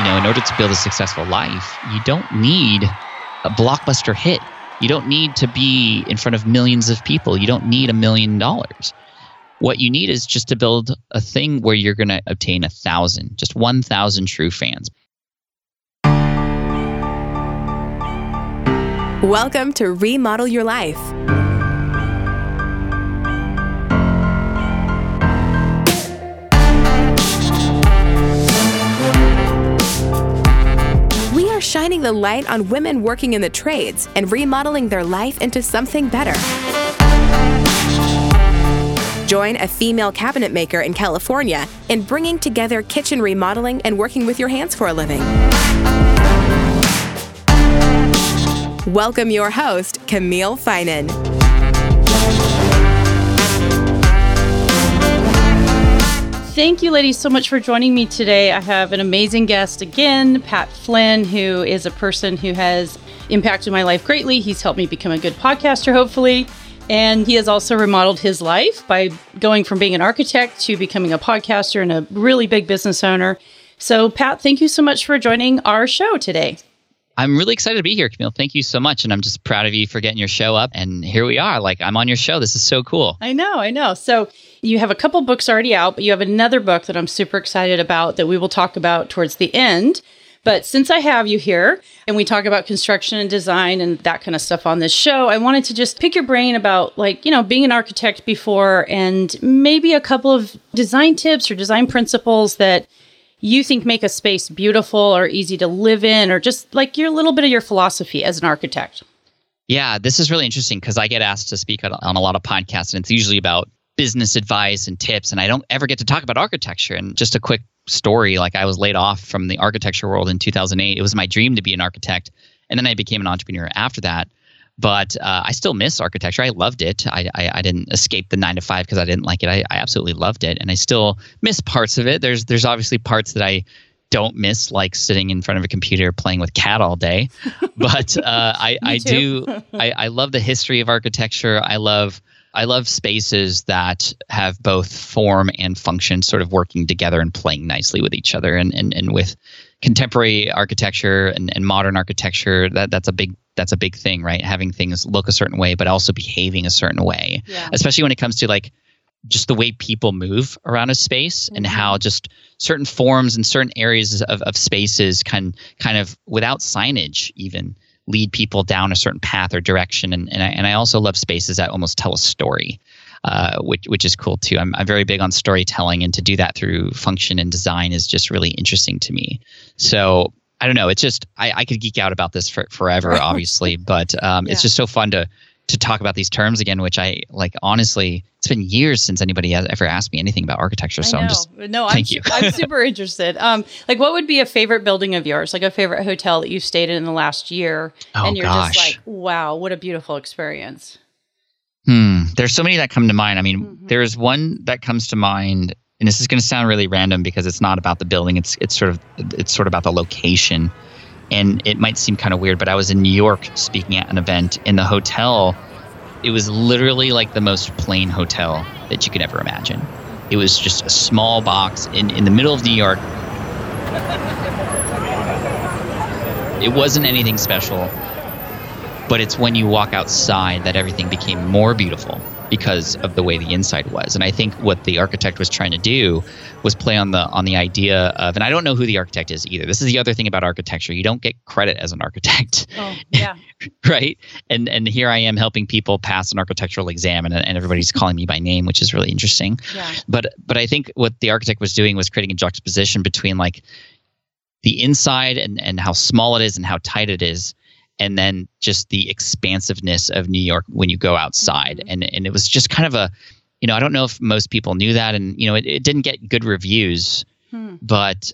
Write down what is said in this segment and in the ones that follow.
you know, in order to build a successful life, you don't need a blockbuster hit. You don't need to be in front of millions of people. You don't need a million dollars. What you need is just to build a thing where you're going to obtain a thousand, just 1,000 true fans. Welcome to Remodel Your Life. Are shining the light on women working in the trades and remodeling their life into something better. Join a female cabinet maker in California in bringing together kitchen remodeling and working with your hands for a living. Welcome your host, Camille Finan. Thank you, ladies, so much for joining me today. I have an amazing guest again, Pat Flynn, who is a person who has impacted my life greatly. He's helped me become a good podcaster, hopefully. And he has also remodeled his life by going from being an architect to becoming a podcaster and a really big business owner. So, Pat, thank you so much for joining our show today. I'm really excited to be here, Camille. Thank you so much. And I'm just proud of you for getting your show up. And here we are. Like, I'm on your show. This is so cool. I know, I know. So, you have a couple books already out, but you have another book that I'm super excited about that we will talk about towards the end. But since I have you here and we talk about construction and design and that kind of stuff on this show, I wanted to just pick your brain about, like, you know, being an architect before and maybe a couple of design tips or design principles that you think make a space beautiful or easy to live in, or just like your little bit of your philosophy as an architect. Yeah, this is really interesting because I get asked to speak on, a lot of podcasts, and it's usually about business advice and tips, and I don't ever get to talk about architecture. And just a quick story like, I was laid off from the architecture world in 2008. It was my dream to be an architect. And then I became an entrepreneur after that but uh, I still miss architecture. I loved it. I, I, I didn't escape the nine to five because I didn't like it. I, I absolutely loved it, and I still miss parts of it. There's there's obviously parts that I don't miss, like sitting in front of a computer playing with CAD all day. But uh, I I do I, I love the history of architecture. I love I love spaces that have both form and function sort of working together and playing nicely with each other. And and, and with contemporary architecture and, and modern architecture, that that's a big that's a big thing, right? Having things look a certain way, but also behaving a certain way. Yeah. Especially when it comes to like just the way people move around a space mm-hmm. and how just certain forms and certain areas of, of spaces can kind of without signage even lead people down a certain path or direction. And, and, I, and I also love spaces that almost tell a story. Uh, which which is cool too. I'm I'm very big on storytelling, and to do that through function and design is just really interesting to me. So I don't know. It's just I, I could geek out about this for forever, obviously, but um, yeah. it's just so fun to to talk about these terms again, which I like. Honestly, it's been years since anybody has ever asked me anything about architecture. So I'm just no, thank I'm, you. I'm super interested. Um, like, what would be a favorite building of yours? Like a favorite hotel that you stayed in, in the last year, oh, and you're gosh. just like, wow, what a beautiful experience. Hmm. There's so many that come to mind. I mean, mm-hmm. there's one that comes to mind and this is going to sound really random because it's not about the building it's it's sort of it's sort of about the location and it might seem kind of weird but i was in new york speaking at an event in the hotel. It was literally like the most plain hotel that you could ever imagine. It was just a small box in, in the middle of new york. It wasn't anything special but it's when you walk outside that everything became more beautiful because of the way the inside was. And I think what the architect was trying to do was play on the on the idea of and I don't know who the architect is either. This is the other thing about architecture. You don't get credit as an architect. Oh, yeah. right? And and here I am helping people pass an architectural exam and, and everybody's calling me by name, which is really interesting. Yeah. But but I think what the architect was doing was creating a juxtaposition between like the inside and, and how small it is and how tight it is and then just the expansiveness of New York when you go outside. Mm-hmm. And and it was just kind of a, you know, I don't know if most people knew that, and you know, it, it didn't get good reviews, hmm. but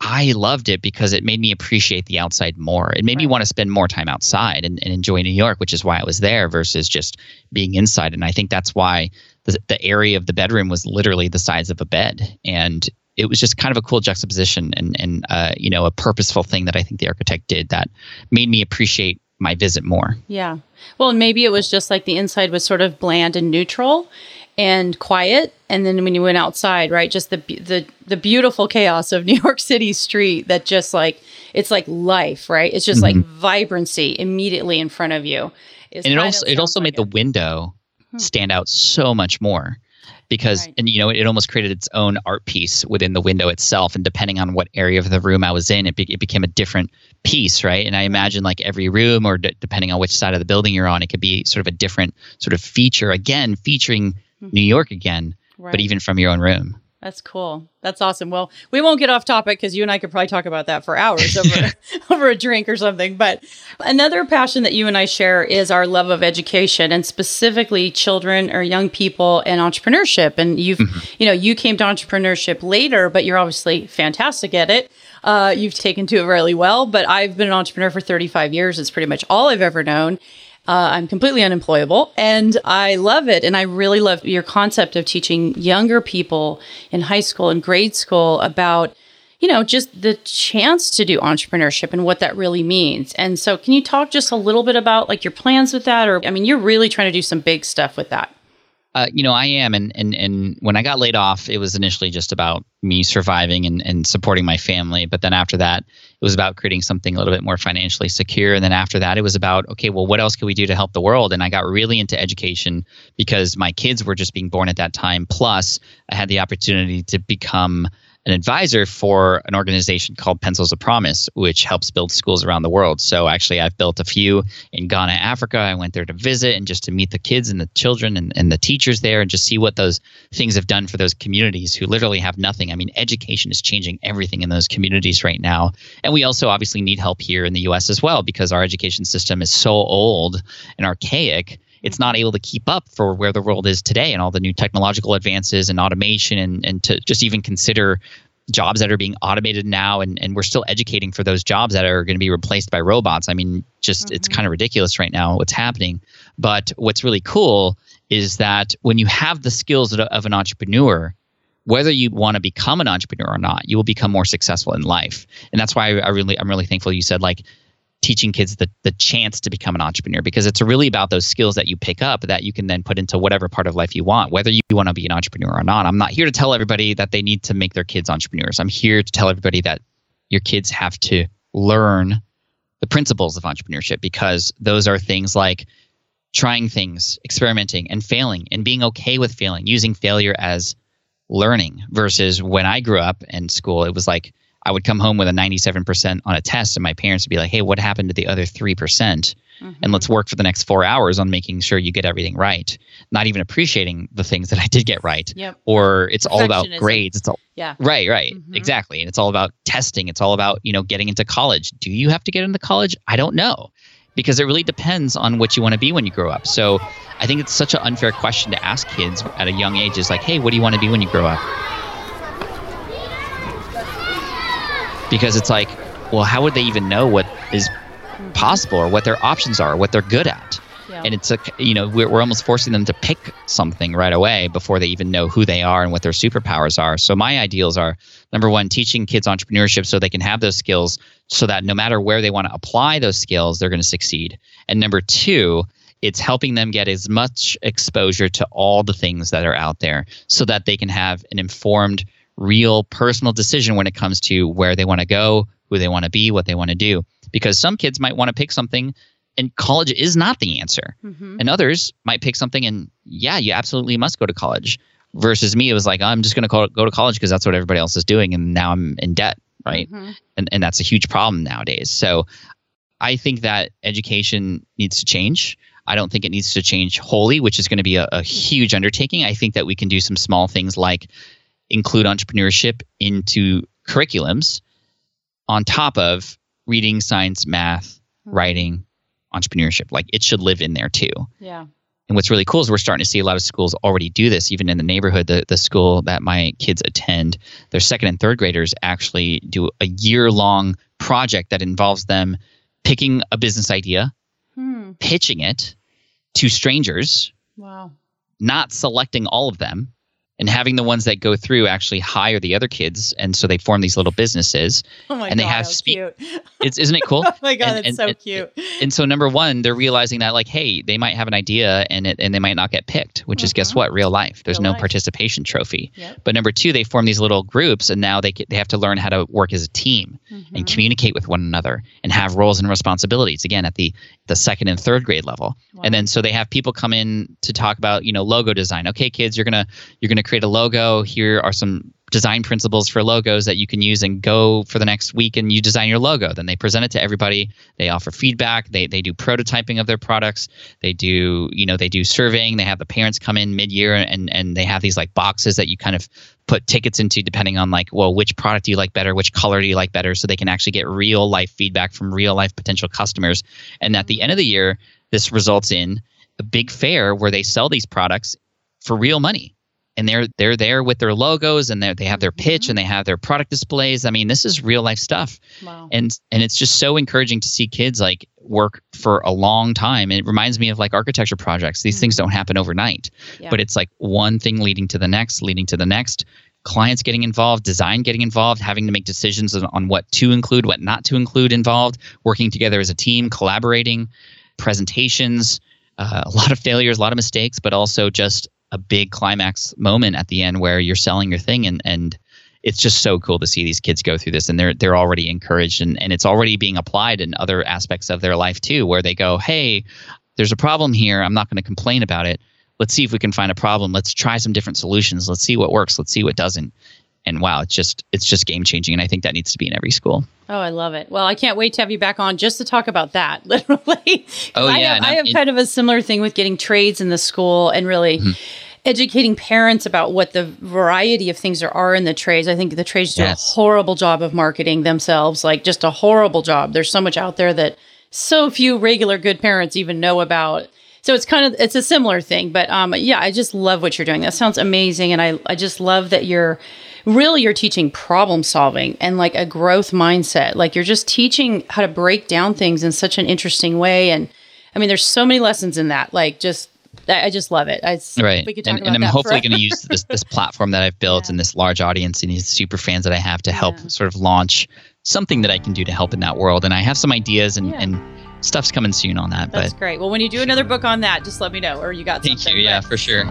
I loved it because it made me appreciate the outside more. It made right. me want to spend more time outside and, and enjoy New York, which is why I was there versus just being inside. And I think that's why the, the area of the bedroom was literally the size of a bed. And it was just kind of a cool juxtaposition and and uh, you know a purposeful thing that I think the architect did that made me appreciate my visit more. Yeah. Well, maybe it was just like the inside was sort of bland and neutral and quiet. And then when you went outside, right, just the the the beautiful chaos of New York City street that just like it's like life, right? It's just mm-hmm. like vibrancy immediately in front of you. and it also it also like made it. the window hmm. stand out so much more because right. and you know it, it, almost created its own art piece within the window itself and depending on what area of the room i was in it, be, it became a different piece right and i imagine like every room or d- depending on which side of the building you're on it could be sort of a different sort of feature again featuring mm-hmm. new york again right. but even from your own room that's cool. That's awesome. Well, we won't get off topic because you and I could probably talk about that for hours over over a drink or something. But another passion that you and I share is our love of education and specifically children or young people and entrepreneurship. And you've, mm-hmm. you know, you came to entrepreneurship later, but you're obviously fantastic at it. Uh, you've taken to it really well. But I've been an entrepreneur for 35 years. It's pretty much all I've ever known. Uh, I'm completely unemployable and I love it. And I really love your concept of teaching younger people in high school and grade school about, you know, just the chance to do entrepreneurship and what that really means. And so, can you talk just a little bit about like your plans with that? Or, I mean, you're really trying to do some big stuff with that. Uh, you know, I am, and and and when I got laid off, it was initially just about me surviving and and supporting my family. But then after that, it was about creating something a little bit more financially secure. And then after that, it was about okay, well, what else can we do to help the world? And I got really into education because my kids were just being born at that time. Plus, I had the opportunity to become an advisor for an organization called Pencils of Promise, which helps build schools around the world. So actually, I've built a few in Ghana, Africa. I went there to visit and just to meet the kids and the children and, and the teachers there and just see what those things have done for those communities who literally have nothing. I mean, education is changing everything in those communities right now. And we also obviously need help here in the US as well because our education system is so old and archaic it's not able to keep up for where the world is today and all the new technological advances and automation and, and to just even consider jobs that are being automated now and, and we're still educating for those jobs that are going to be replaced by robots. I mean just mm-hmm. it's kind of ridiculous right now what's happening. But what's really cool is that when you have the skills of an entrepreneur whether you want to become an entrepreneur or not you will become more successful in life. And that's why i really i'm really thankful you said like teaching kids the, the chance to become an entrepreneur because it's really about those skills that you pick up that you can then put into whatever part of life you want, whether you want to be an entrepreneur or not. I'm not here to tell everybody that they need to make their kids entrepreneurs. I'm here to tell everybody that your kids have to learn the principles of entrepreneurship because those are things like trying things, experimenting, and failing, and being okay with failing, using failure as learning versus when I grew up in school, it was like, I would come home with a 97% on a test, and my parents would be like, hey, what happened to the other 3%? percent mm hmm And let's work for the next four hours on making sure you get everything right. Not even appreciating the things that I did get right. Yep. Or it's all about grades. It's all yeah. Right, right. Mm-hmm. Exactly. And it's all about testing. It's all about, you know, getting into college. Do you have to get into college? I don't know. Because it really depends on what you want to be when you grow up. So I think it's such an unfair question to ask kids at a young age is like, hey, what do you want to be when you grow up? Because it's like, well, how would they even know what is possible or what their options are, what they're good at? Yeah. And it's a, you know, we're, we're almost forcing them to pick something right away before they even know who they are and what their superpowers are. So my ideals are number one, teaching kids entrepreneurship so they can have those skills so that no matter where they want to apply those skills, they're going to succeed. And number two, it's helping them get as much exposure to all the things that are out there so that they can have an informed real personal decision when it comes to where they want to go, who they want to be, what they want to do. Because some kids might want to pick something and college is not the answer. Mm-hmm. And others might pick something and yeah, you absolutely must go to college. Versus me, it was like, I'm just going to go to college because that's what everybody else is doing. And now I'm in debt, right? Mm-hmm. And, and that's a huge problem nowadays. So I think that education needs to change. I don't think it needs to change wholly, which is going to be a, a, huge undertaking. I think that we can do some small things like include entrepreneurship into curriculums on top of reading, science, math, hmm. writing, entrepreneurship. Like it should live in there too. Yeah. And what's really cool is we're starting to see a lot of schools already do this, even in the neighborhood. The, the school that my kids attend, their second and third graders actually do a year long project that involves them picking a business idea, hmm. pitching it to strangers. Wow. Not selecting all of them, and having the ones that go through actually hire the other kids and so they form these little businesses Oh my and they god, have how spe- cute. it's isn't it cool Oh my god, And- it's and- so and- cute. and so number one they're realizing that like hey they might have an idea and it and they might not get picked which is guess Mhm. what real life there's Real no life. participation trophy Yep. but number two they form these little groups and now they get, they have to learn how to work as a team and Mhm. communicate with one another and have roles and responsibilities again at the the second and third grade level Wow. and then so they have people come in to talk about you know logo design okay kids you're gonna you're gonna create a logo. Here are some design principles for logos that you can use and go for the next week and you design your logo. Then they present it to everybody. They offer feedback. They, they do prototyping of their products. They do you know they do surveying. They have the parents come in mid-year and and they have these like boxes that you kind of put tickets into depending on like well which product do you like better? Which color do you like better? So they can actually get real life feedback from real life potential customers. And at the end of the year this results in a big fair where they sell these products for real money and they're they're there with their logos and they they have their pitch and they have their product displays. I mean this is real life stuff. Wow. and and it's just so encouraging to see kids like work for a long time. And it reminds me of like architecture projects. These things don't happen overnight Yeah. but it's like one thing leading to the next leading to the next clients getting involved design getting involved having to make decisions on, on what to include what not to include involved working together as a team collaborating presentations uh, a lot of failures a lot of mistakes but also just a big climax moment at the end where you're selling your thing and and it's just so cool to see these kids go through this and they're they're already encouraged and, and it's already being applied in other aspects of their life too where they go hey there's a problem here. I'm not going to complain about it. Let's see if we can find a problem. Let's try some different solutions. Let's see what works. Let's see what doesn't and wow it's just it's just game changing and i think that needs to be in every school Oh, I love it. Well, I can't wait to have you back on just to talk about that, Literally, Oh, I yeah, Have, I have it- kind of a similar thing with getting trades in the school and really Mm-hmm. educating parents about what the variety of things there are in the trades. I think the trades do Yes. a horrible job of marketing themselves, like just a horrible job. There's so much out there that so few regular good parents even know about. So it's kind of it's a similar thing, but um, yeah, I just love what you're doing. That sounds amazing, and I I just love that you're really you're teaching problem solving and like a growth mindset. Like you're just teaching how to break down things in such an interesting way. And I mean, there's so many lessons in that. Like just I just love it. I, right We could talk and, and i'm hopefully going to use this this platform that i've built Yeah. and this large audience and these super fans that i have to help Yeah. sort of launch something that i can do to help in that world and i have some ideas and, Yeah. and stuff's coming soon on that But That's but great. Well, when you do another book on that, just let me know, or you got thank something. you yeah But- for sure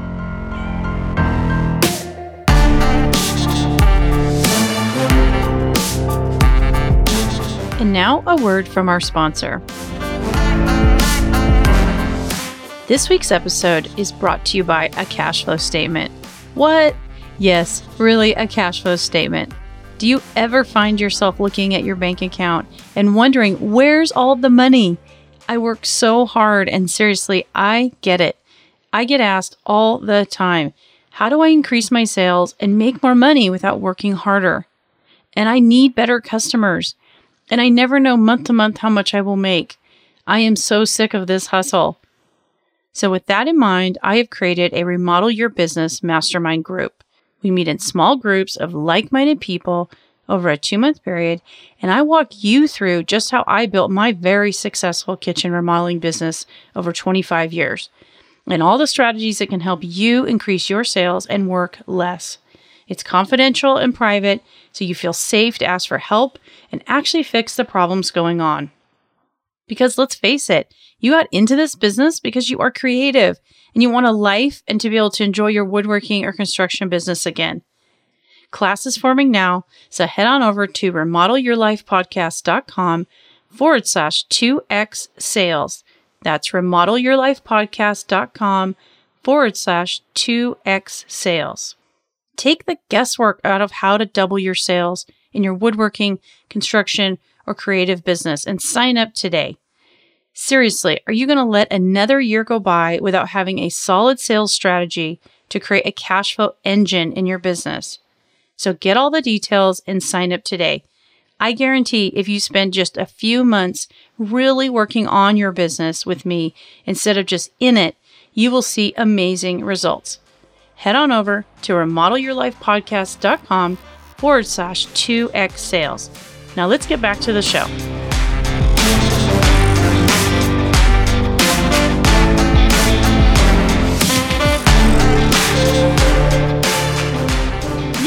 And now, a word from our sponsor. This week's episode is brought to you by a cash flow statement. What? Yes, really, a cash flow statement. Do you ever find yourself looking at your bank account and wondering, where's all the money? I work so hard, and seriously, I get it. I get asked all the time, how do I increase my sales and make more money without working harder? And I need better customers and I never know month to month how much I will make. I am so sick of this hustle. So, with that in mind, I have created a Remodel Your Business Mastermind group. We meet in small groups of like minded people over a two month period, and I walk you through just how I built my very successful kitchen remodeling business over 25 years and all the strategies that can help you increase your sales and work less. It's confidential and private, so you feel safe to ask for help and actually fix the problems going on. Because let's face it, you got into this business because you are creative and you want a life and to be able to enjoy your woodworking or construction business again. Class is forming now, so head on over to remodelyourlifepodcast.com forward slash 2x sales. That's remodelyourlifepodcast.com forward slash 2x sales. Take the guesswork out of how to double your sales in your woodworking, construction, or creative business and sign up today. Seriously, are you going to let another year go by without having a solid sales strategy to create a cash flow engine in your business? So get all the details and sign up today. I guarantee if you spend just a few months really working on your business with me instead of just in it, you will see amazing results. Head on over to remodelyourlifepodcast.com forward slash 2x sales. Now let's get back to the show.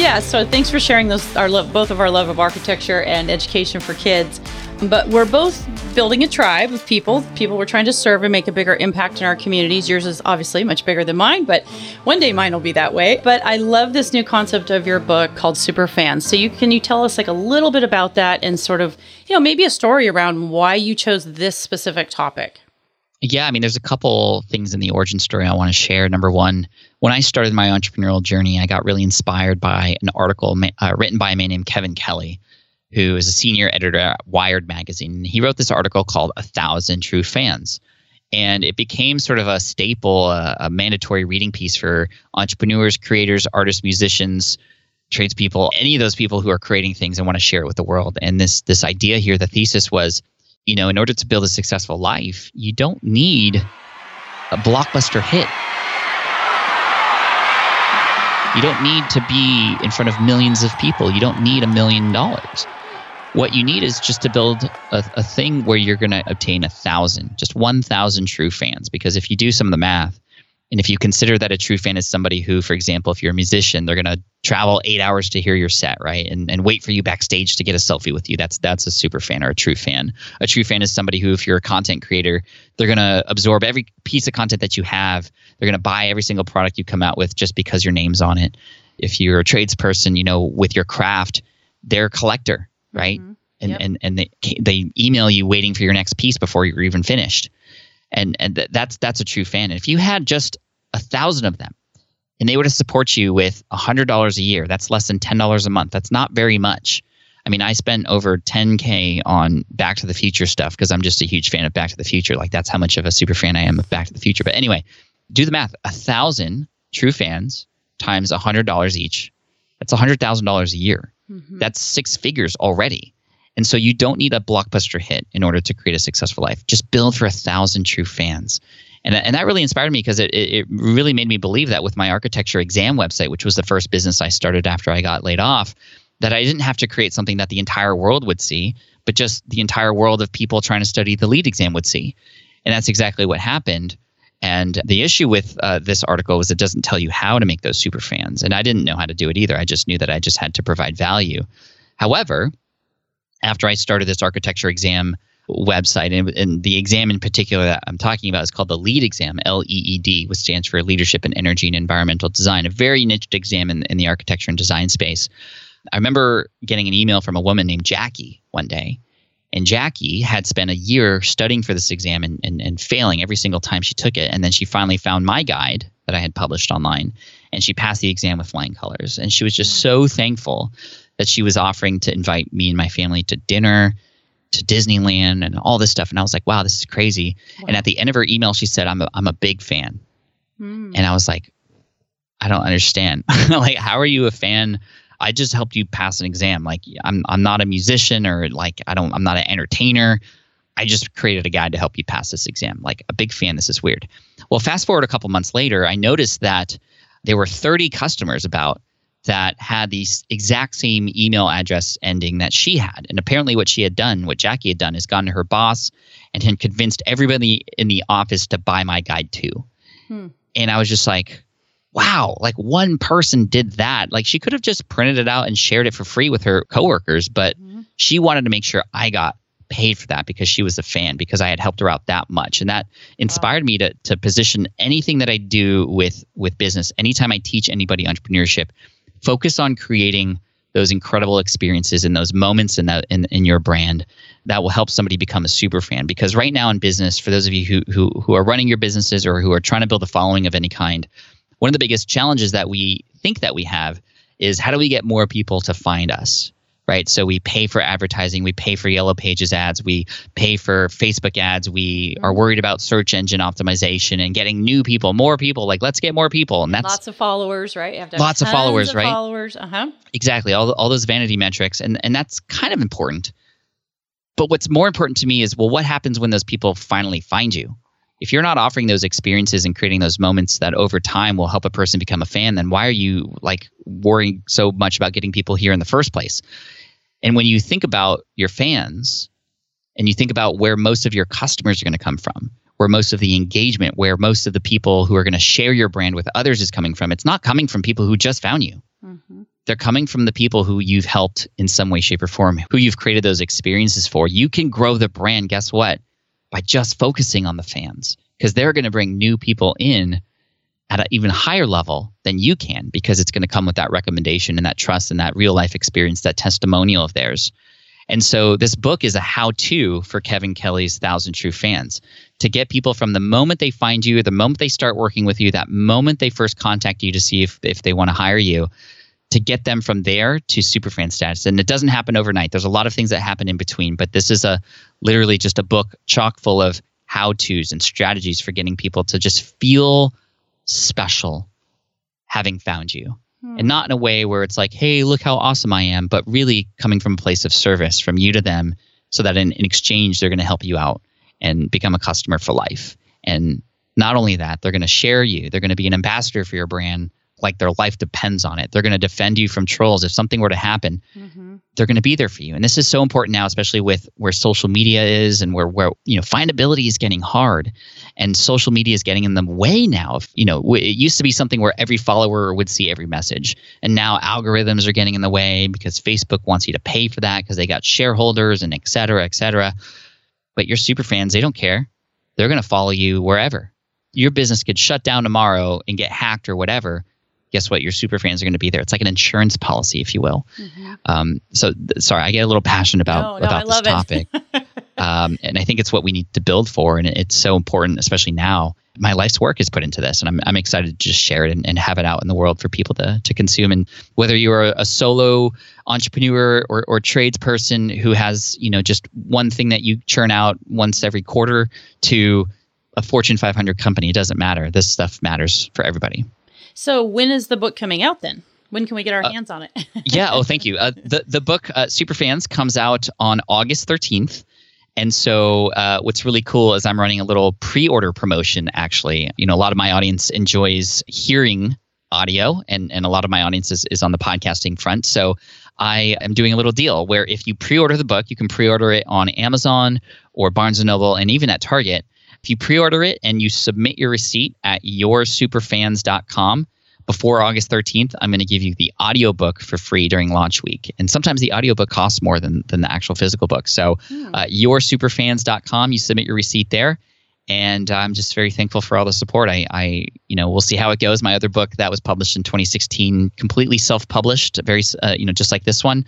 Yeah, so thanks for sharing those our both of our love of architecture and education for kids. But we're both building a tribe of people, people we're trying to serve and make a bigger impact in our communities. Yours is obviously much bigger than mine, but one day mine will be that way. But I love this new concept of your book called Super Fans. So you can you tell us like a little bit about that and sort of, you know, maybe a story around why you chose this specific topic? Yeah, I mean, there's a couple things in the origin story I want to share. Number one, when I started my entrepreneurial journey, I got really inspired by an article uh, written by a man named Kevin Kelly, who is a senior editor at Wired magazine. He wrote this article called "A Thousand True Fans," and it became sort of a staple, uh, a mandatory reading piece for entrepreneurs, creators, artists, musicians, tradespeople, any of those people who are creating things and want to share it with the world. And this this idea here, the thesis was you know, in order to build a successful life, you don't need a blockbuster hit. You don't need to be in front of millions of people. You don't need a million dollars. What you need is just to build a, a thing where you're going to obtain a thousand, just 1,000 true fans. Because if you do some of the math, and if you consider that a true fan is somebody who, for example, if you're a musician, they're going to travel eight hours to hear your set, right? And, and wait for you backstage to get a selfie with you. That's that's a super fan or a true fan. A true fan is somebody who, if you're a content creator, they're going to absorb every piece of content that you have. They're going to buy every single product you come out with just because your name's on it. If you're a tradesperson, you know, with your craft, they're a collector, right? Mm-hmm. And, yep. and and they they email you waiting for your next piece before you're even finished and and th- that's that's a true fan. And if you had just a thousand of them, and they were to support you with a hundred dollars a year, that's less than ten dollars a month. That's not very much. I mean, I spent over 10k on Back to the Future stuff because I'm just a huge fan of Back to the Future. Like that's how much of a super fan I am of Back to the Future. But anyway, do the math: a thousand true fans times a hundred dollars each. That's a hundred thousand dollars a year. Mm-hmm. That's six figures already. And so you don't need a blockbuster hit in order to create a successful life. Just build for a thousand true fans. And, and that really inspired me because it, it really made me believe that with my architecture exam website, which was the first business I started after I got laid off, that I didn't have to create something that the entire world would see, but just the entire world of people trying to study the LEED exam would see. And that's exactly what happened. And the issue with uh, this article was it doesn't tell you how to make those super fans. And I didn't know how to do it either. I just knew that I just had to provide value. However, after I started this architecture exam website, and, and, the exam in particular that I'm talking about is called the LEED exam, L E E D, which stands for Leadership in Energy and Environmental Design, a very niched exam in, in the architecture and design space. I remember getting an email from a woman named Jackie one day. And Jackie had spent a year studying for this exam and, and, and failing every single time she took it. And then she finally found my guide that I had published online and she passed the exam with flying colors. And she was just so thankful that she was offering to invite me and my family to dinner, to Disneyland, and all this stuff. And I was like, wow, this is crazy. Wow. And at the end of her email, she said, I'm a, I'm a big fan. Mm. And I was like, I don't understand. like, how are you a fan? I just helped you pass an exam. Like, I'm, I'm not a musician or like, I don't, I'm not an entertainer. I just created a guide to help you pass this exam. Like, a big fan. This is weird. Well, fast forward a couple months later, I noticed that there were 30 customers about that had the exact same email address ending that she had. And apparently, what she had done, what Jackie had done, is gone to her boss and had convinced everybody in the office to buy my guide too. Hmm. And I was just like, wow, like one person did that. Like she could have just printed it out and shared it for free with her coworkers, but mm-hmm. she wanted to make sure I got paid for that because she was a fan because I had helped her out that much and that inspired wow. me to to position anything that I do with with business anytime I teach anybody entrepreneurship focus on creating those incredible experiences and those moments in that in, in your brand that will help somebody become a super fan because right now in business for those of you who, who who are running your businesses or who are trying to build a following of any kind one of the biggest challenges that we think that we have is how do we get more people to find us right? So we pay for advertising, we pay for Yellow Pages ads, we pay for Facebook ads, we mm-hmm. are worried about search engine optimization and getting new people, more people. Like let's get more people, and that's lots of followers, right? You have to have lots of followers, of right? Followers, uh huh. Exactly, all all those vanity metrics, and and that's kind of important. But what's more important to me is well, what happens when those people finally find you? If you're not offering those experiences and creating those moments that over time will help a person become a fan, then why are you like worrying so much about getting people here in the first place? And when you think about your fans and you think about where most of your customers are going to come from, where most of the engagement, where most of the people who are going to share your brand with others is coming from, it's not coming from people who just found you. Mm-hmm. they're coming from the people who you've helped in some way, shape, or form, who you've created those experiences for. You can grow the brand, guess what? By just focusing on the fans, because they're going to bring new people in at an even higher level than you can, because it's going to come with that recommendation and that trust and that real life experience, that testimonial of theirs. And so this book is a how to for Kevin Kelly's Thousand True Fans to get people from the moment they find you, the moment they start working with you, that moment they first contact you to see if, if they want to hire you, to get them from there to superfan status. And it doesn't happen overnight. There's a lot of things that happen in between, but this is a literally just a book chock full of how to's and strategies for getting people to just feel special having found you hmm. and not in a way where it's like, hey, look how awesome I am, but really coming from a place of service from you to them so that in, in exchange, they're going to help you out and become a customer for life. And not only that, they're going to share you, they're going to be an ambassador for your brand like their life depends on it. They're going to defend you from trolls. If something were to happen, mm-hmm. they're going to be there for you. And this is so important now, especially with where social media is and where where you know findability is getting hard, and social media is getting in the way now. If, you know, it used to be something where every follower would see every message, and now algorithms are getting in the way because Facebook wants you to pay for that because they got shareholders and et cetera, et cetera. But your super fans, they don't care. They're going to follow you wherever. Your business could shut down tomorrow and get hacked or whatever guess what? Your super fans are going to be there. It's like an insurance policy, if you will. Mm-hmm. Um, so, th- sorry, I get a little passionate about no, no, about this topic, um, and I think it's what we need to build for, and it's so important, especially now. My life's work is put into this, and I'm I'm excited to just share it and, and have it out in the world for people to to consume. And whether you're a solo entrepreneur or or tradesperson who has you know just one thing that you churn out once every quarter to a Fortune 500 company, it doesn't matter. This stuff matters for everybody. So when is the book coming out then? When can we get our uh, hands on it? yeah. Oh, thank you. Uh, the the book uh, Superfans comes out on August thirteenth. And so, uh, what's really cool is I'm running a little pre-order promotion. Actually, you know, a lot of my audience enjoys hearing audio, and and a lot of my audience is, is on the podcasting front. So, I am doing a little deal where if you pre-order the book, you can pre-order it on Amazon or Barnes and Noble, and even at Target. If you pre-order it and you submit your receipt at yoursuperfans.com before August 13th, I'm going to give you the audiobook for free during launch week. And sometimes the audiobook costs more than, than the actual physical book. So mm. uh, yoursuperfans.com, you submit your receipt there. And I'm just very thankful for all the support. I, I, you know, we'll see how it goes. My other book that was published in 2016, completely self-published, very, uh, you know, just like this one,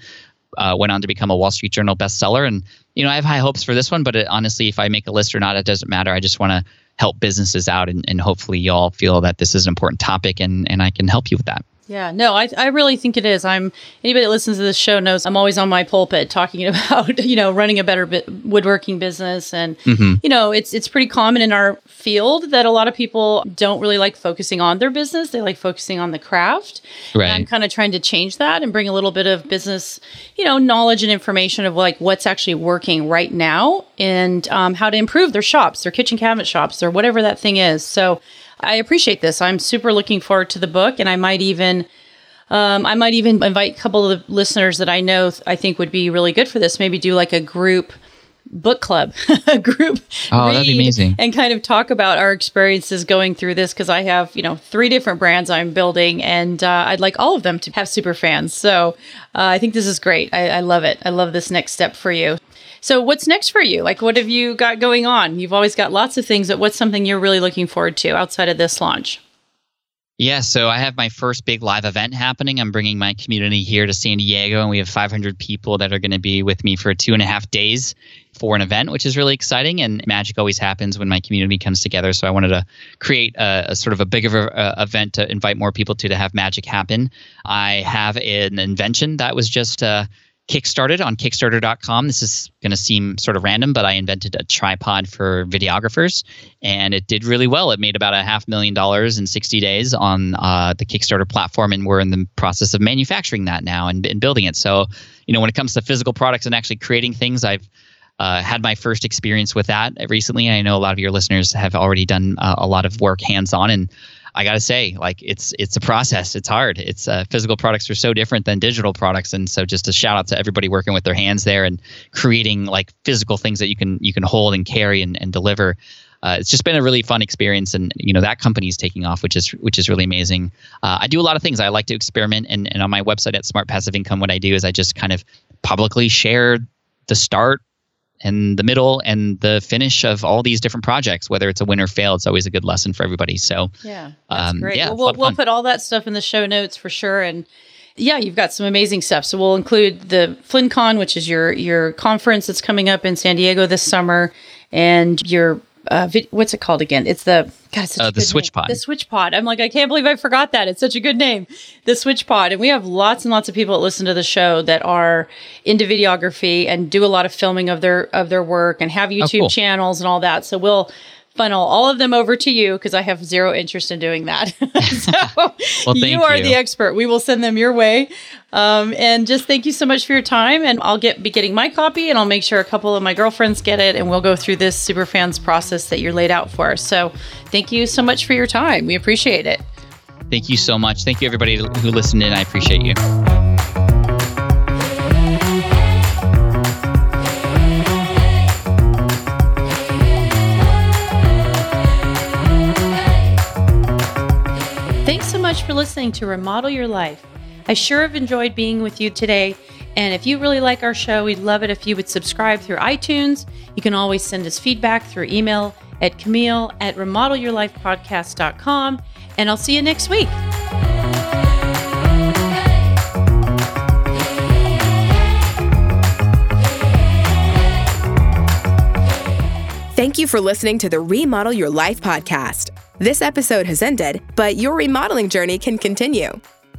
uh, went on to become a Wall Street Journal bestseller. And you know, I have high hopes for this one, but it, honestly, if I make a list or not, it doesn't matter. I just want to help businesses out, and, and hopefully, y'all feel that this is an important topic, and and I can help you with that. Yeah, no, I, I really think it is. I'm anybody that listens to this show knows I'm always on my pulpit talking about you know running a better woodworking business, and mm-hmm. you know it's it's pretty common in our field that a lot of people don't really like focusing on their business. They like focusing on the craft. Right. And I'm kind of trying to change that and bring a little bit of business, you know, knowledge and information of like what's actually working right now and um, how to improve their shops, their kitchen cabinet shops, or whatever that thing is. So I appreciate this. I'm super looking forward to the book, and I might even. Um, I might even invite a couple of the listeners that I know th- I think would be really good for this. Maybe do like a group book club, a group. Oh, that'd be amazing. And kind of talk about our experiences going through this because I have, you know, three different brands I'm building and uh, I'd like all of them to have super fans. So uh, I think this is great. I, I love it. I love this next step for you. So, what's next for you? Like, what have you got going on? You've always got lots of things, but what's something you're really looking forward to outside of this launch? Yeah, so I have my first big live event happening. I'm bringing my community here to San Diego, and we have 500 people that are going to be with me for two and a half days for an event, which is really exciting. And magic always happens when my community comes together. So I wanted to create a, a sort of a bigger uh, event to invite more people to to have magic happen. I have an invention that was just. Uh, kickstarted on Kickstarter.com. This is going to seem sort of random, but I invented a tripod for videographers, and it did really well. It made about a half million dollars in 60 days on uh, the Kickstarter platform, and we're in the process of manufacturing that now and, and, building it. So, you know, when it comes to physical products and actually creating things, I've uh, had my first experience with that recently. I know a lot of your listeners have already done uh, a lot of work hands on, and I gotta say, like it's it's a process. It's hard. It's uh, physical products are so different than digital products, and so just a shout out to everybody working with their hands there and creating like physical things that you can you can hold and carry and, and deliver. uh, it's just been a really fun experience, and you know that company is taking off, which is which is really amazing. Uh, I do a lot of things. I like to experiment, and, and on my website at Smart Passive Income, what I do is I just kind of publicly share the start and the middle and the finish of all these different projects. Whether it's a win or fail, it's always a good lesson for everybody. So yeah, that's um, great. yeah, well, we'll, it's a lot of we'll put all that stuff in the show notes for sure, and yeah, you've got some amazing stuff. So we'll include the FlynnCon, which is your your conference that's coming up in San Diego this summer, and your uh, what's it called again? It's the God, it's Uh, the Switch name. Pod. The Switch Pod. I'm like, I can't believe I forgot that. It's such a good name, the Switch Pod. And we have lots and lots of people that listen to the show that are into videography and do a lot of filming of their of their work and have YouTube cool. channels and all that. So we'll funnel all of them over to you because I have zero interest in doing that. so thank you are you. the expert. We will send them your way. Um, and just thank you so much for your time. And I'll get be getting my copy, and I'll make sure a couple of my girlfriends get it, and we'll go through this super fans process that you're laid out for. So thank you so much for your time. We appreciate it. Thank you so much. Thank you everybody who listened in. I appreciate you. For listening to Remodel Your Life. I sure have enjoyed being with you today. And if you really like our show, we'd love it if you would subscribe through iTunes. You can always send us feedback through email at Camille at remodelyourlifepodcast.com. And I'll see you next week. Thank you for listening to the Remodel Your Life podcast. This episode has ended, but your remodeling journey can continue.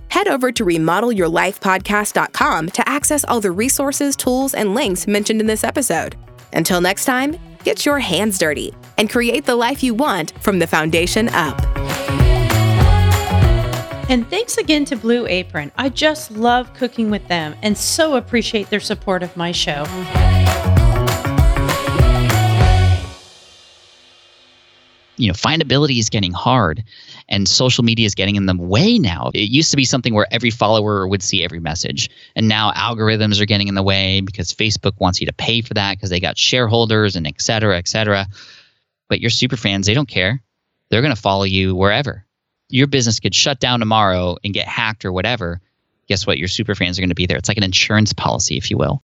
Head over to remodelyourlifepodcast.com to access all the resources, tools, and links mentioned in this episode. Until next time, get your hands dirty and create the life you want from the foundation up. And thanks again to Blue Apron. I just love cooking with them and so appreciate their support of my show. You know, findability is getting hard and social media is getting in the way now. It used to be something where every follower would see every message. And now algorithms are getting in the way because Facebook wants you to pay for that because they got shareholders and et cetera, et cetera. But your super fans, they don't care. They're going to follow you wherever. Your business could shut down tomorrow and get hacked or whatever. Guess what? Your super fans are going to be there. It's like an insurance policy, if you will.